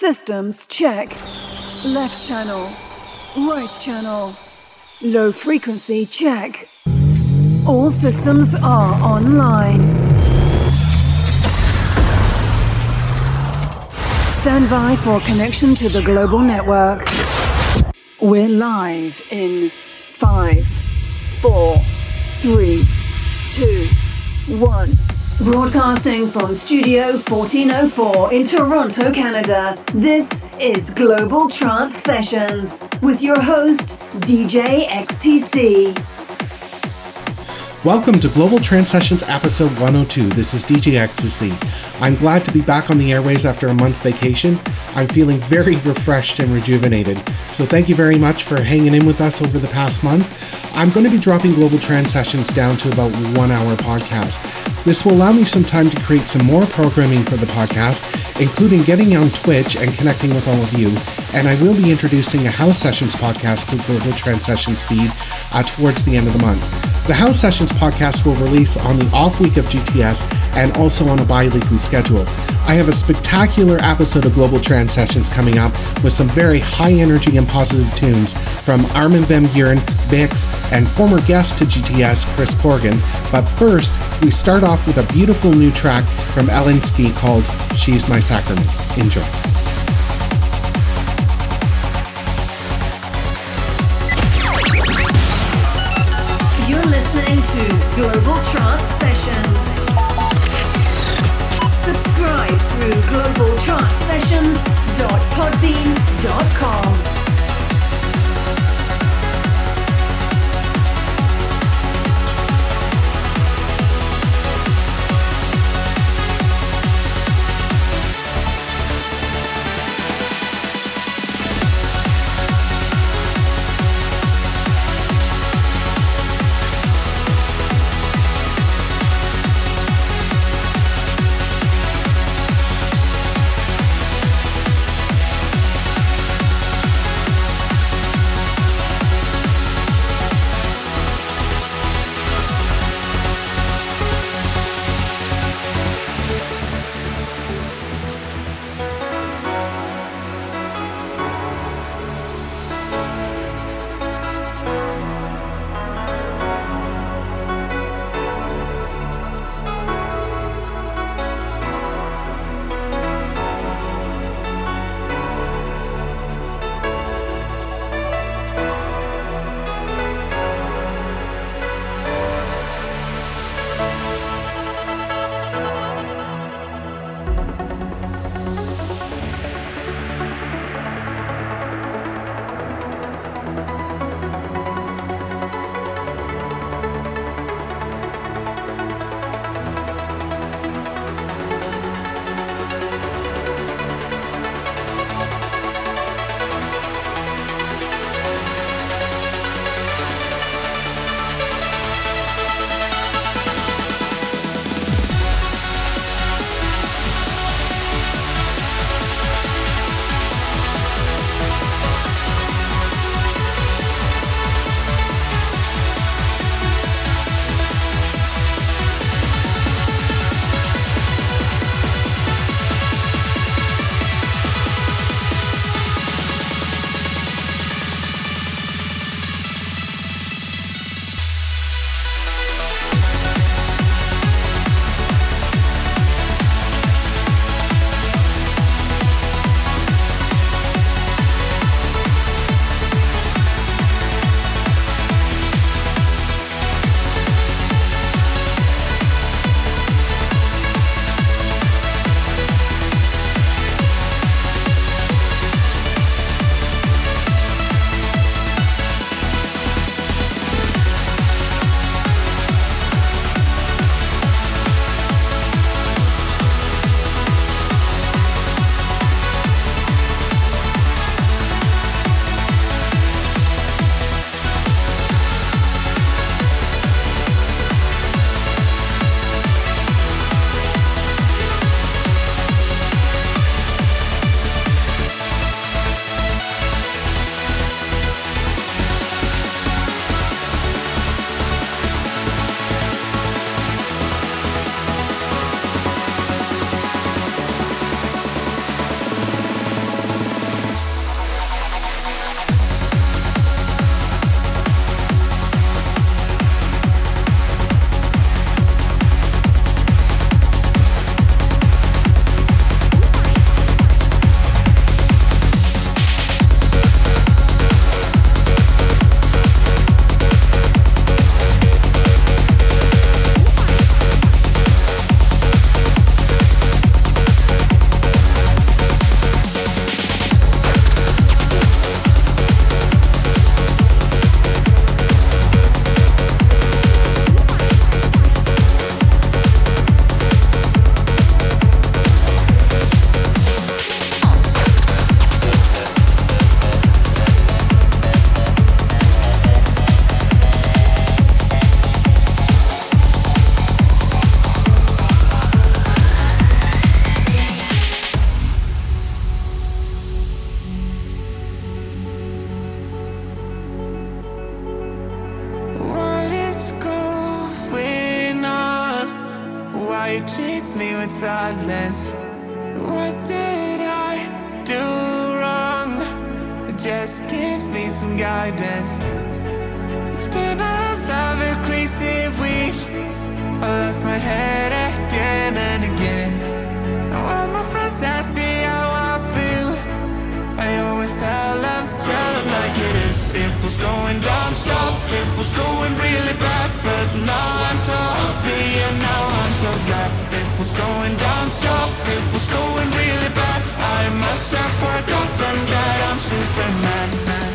Systems check. Left channel. Right channel. Low frequency check. All systems are online. Stand by for connection to the global network. We're live in five, four, three, two, one. Broadcasting from Studio 1404 in Toronto, Canada, this is Global Trance Sessions with your host, DJ XTC. Welcome to Global Trance Sessions episode 102. This is DJ Ecstasy. I'm glad to be back on the airways after a month vacation. I'm feeling very refreshed and rejuvenated. So thank you very much for hanging in with us over the past month. I'm going to be dropping Global Trance Sessions down to about one hour podcast. This will allow me some time to create some more programming for the podcast, including getting on Twitch and connecting with all of you. And I will be introducing a House Sessions podcast to Global Trance Sessions feed uh, towards the end of the month. The House Sessions podcast will release on the off week of GTS and also on a bi weekly schedule. I have a spectacular episode of Global Trance Sessions coming up with some very high energy and positive tunes from Armin van Buuren, Bixx, and former guest to GTS, Chris Corrigan. But first, we start off with a beautiful new track from Elenski called She's My Sacrament. Enjoy. Listening to Global Trance Sessions. Subscribe through globaltrancesessions.podbean.com. some guidance. It's been a lovely, crazy week. I lost my head again and again. Now all my friends ask me how I feel. I always tell them, tell them like it is. It was going down south, it was going really bad, but now I'm so happy and now I'm so glad. It was going down south, it was going really bad. I must have forgotten that I'm Superman.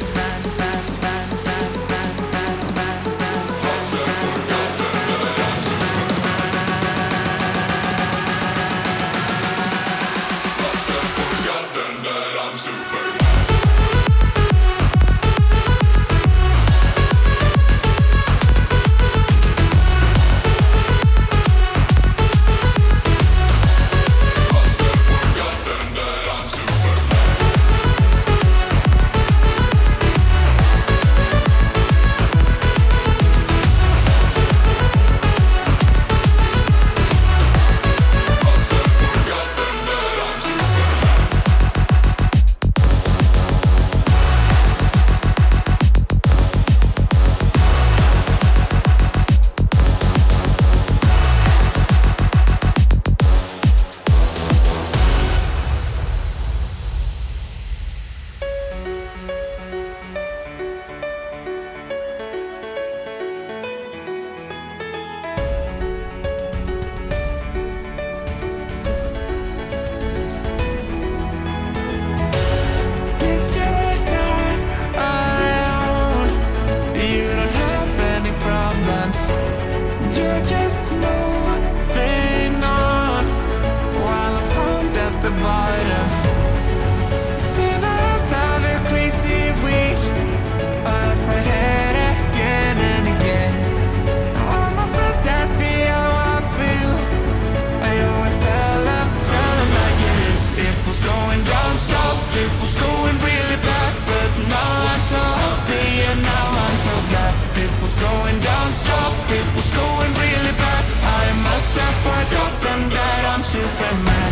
I forgotten that I'm Superman.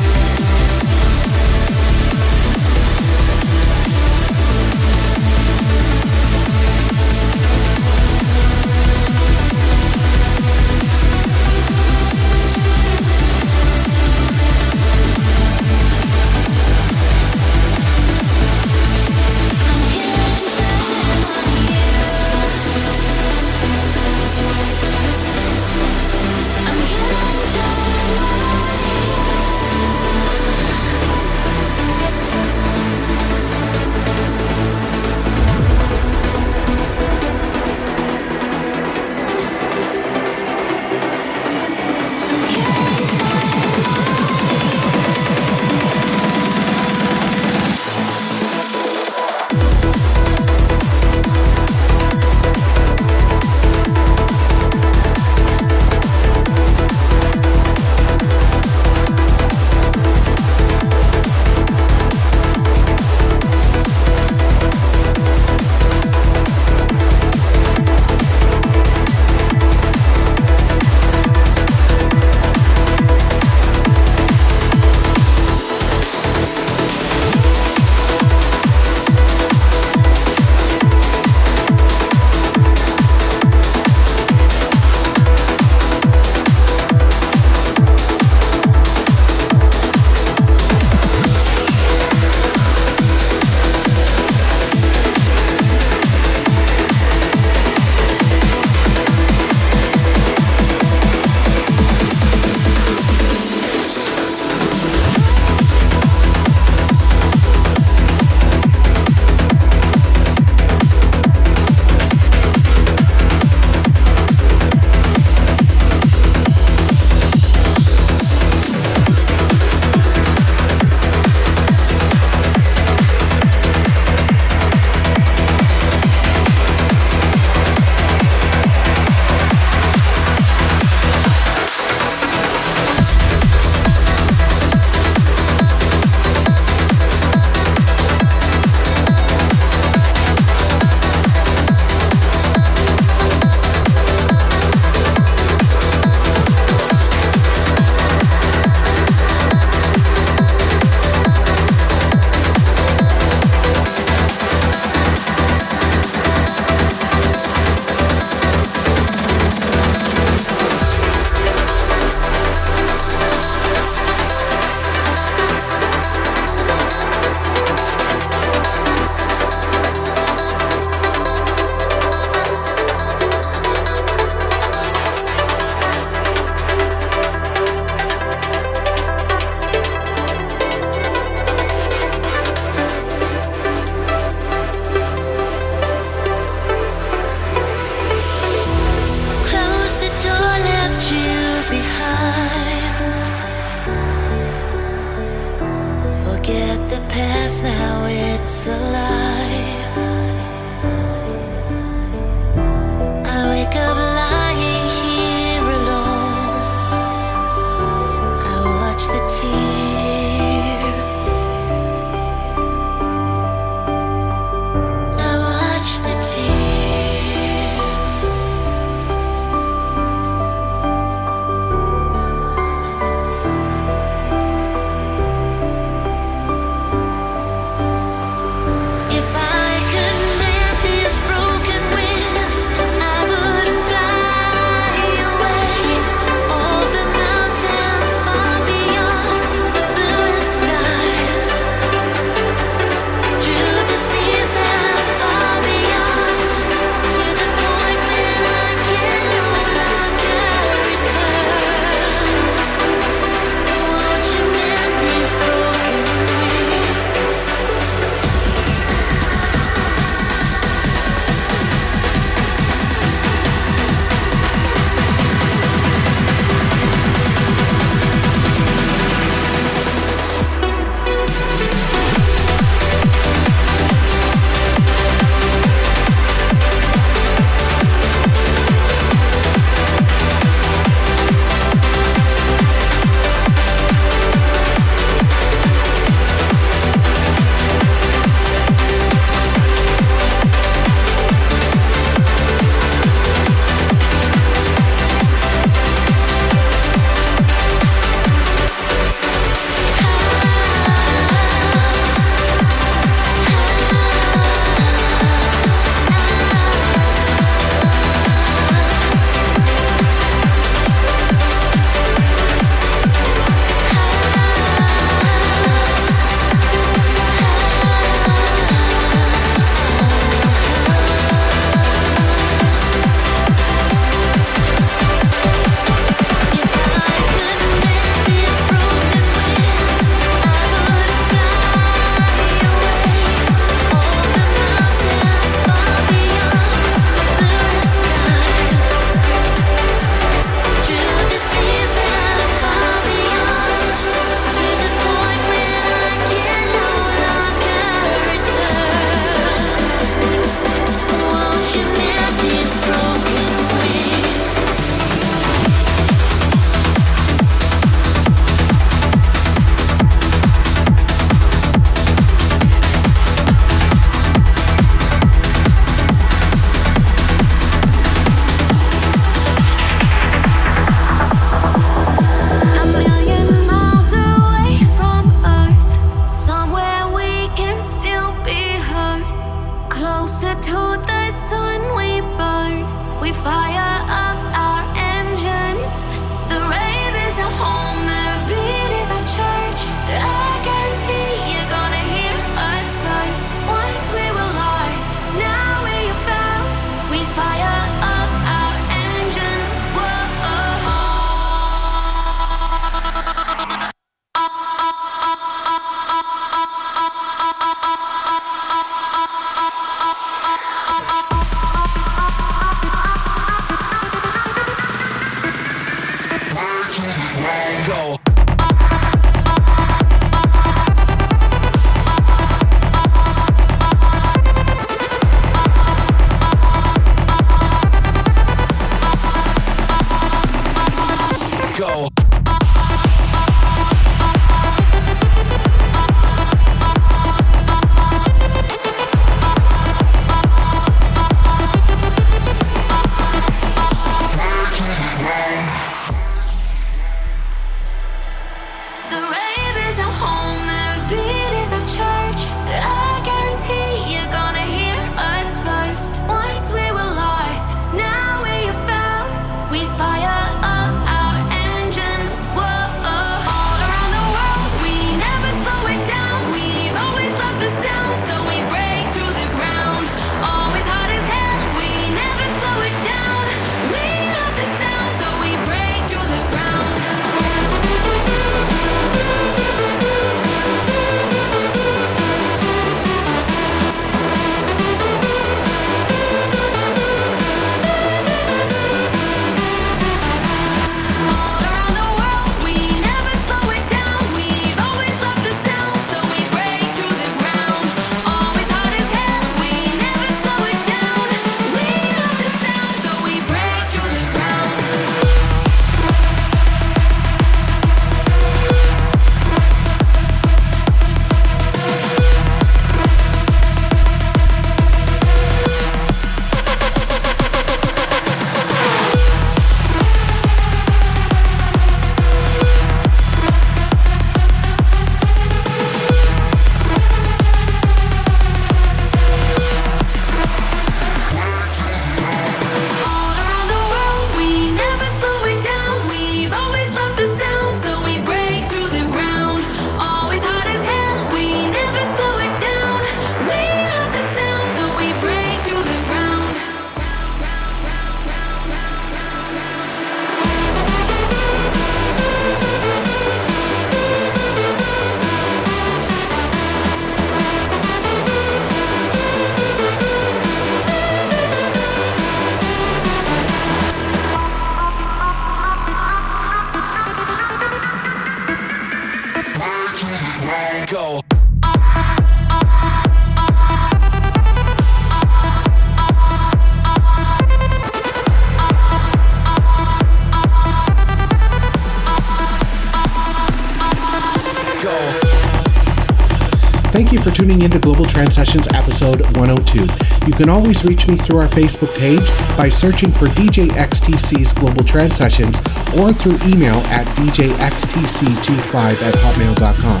Can always reach me through our Facebook page by searching for DJ XTC's Global Trance Sessions or through email at djxtc25 at hotmail.com.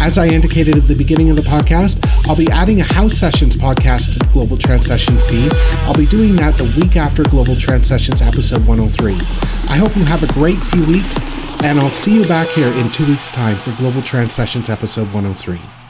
As I indicated at the beginning of the podcast, I'll be adding a House Sessions podcast to the Global Trance Sessions feed. I'll be doing that the week after Global Trance Sessions episode 103. I hope you have a great few weeks, and I'll see you back here in two weeks' time for Global Trance Sessions episode 103.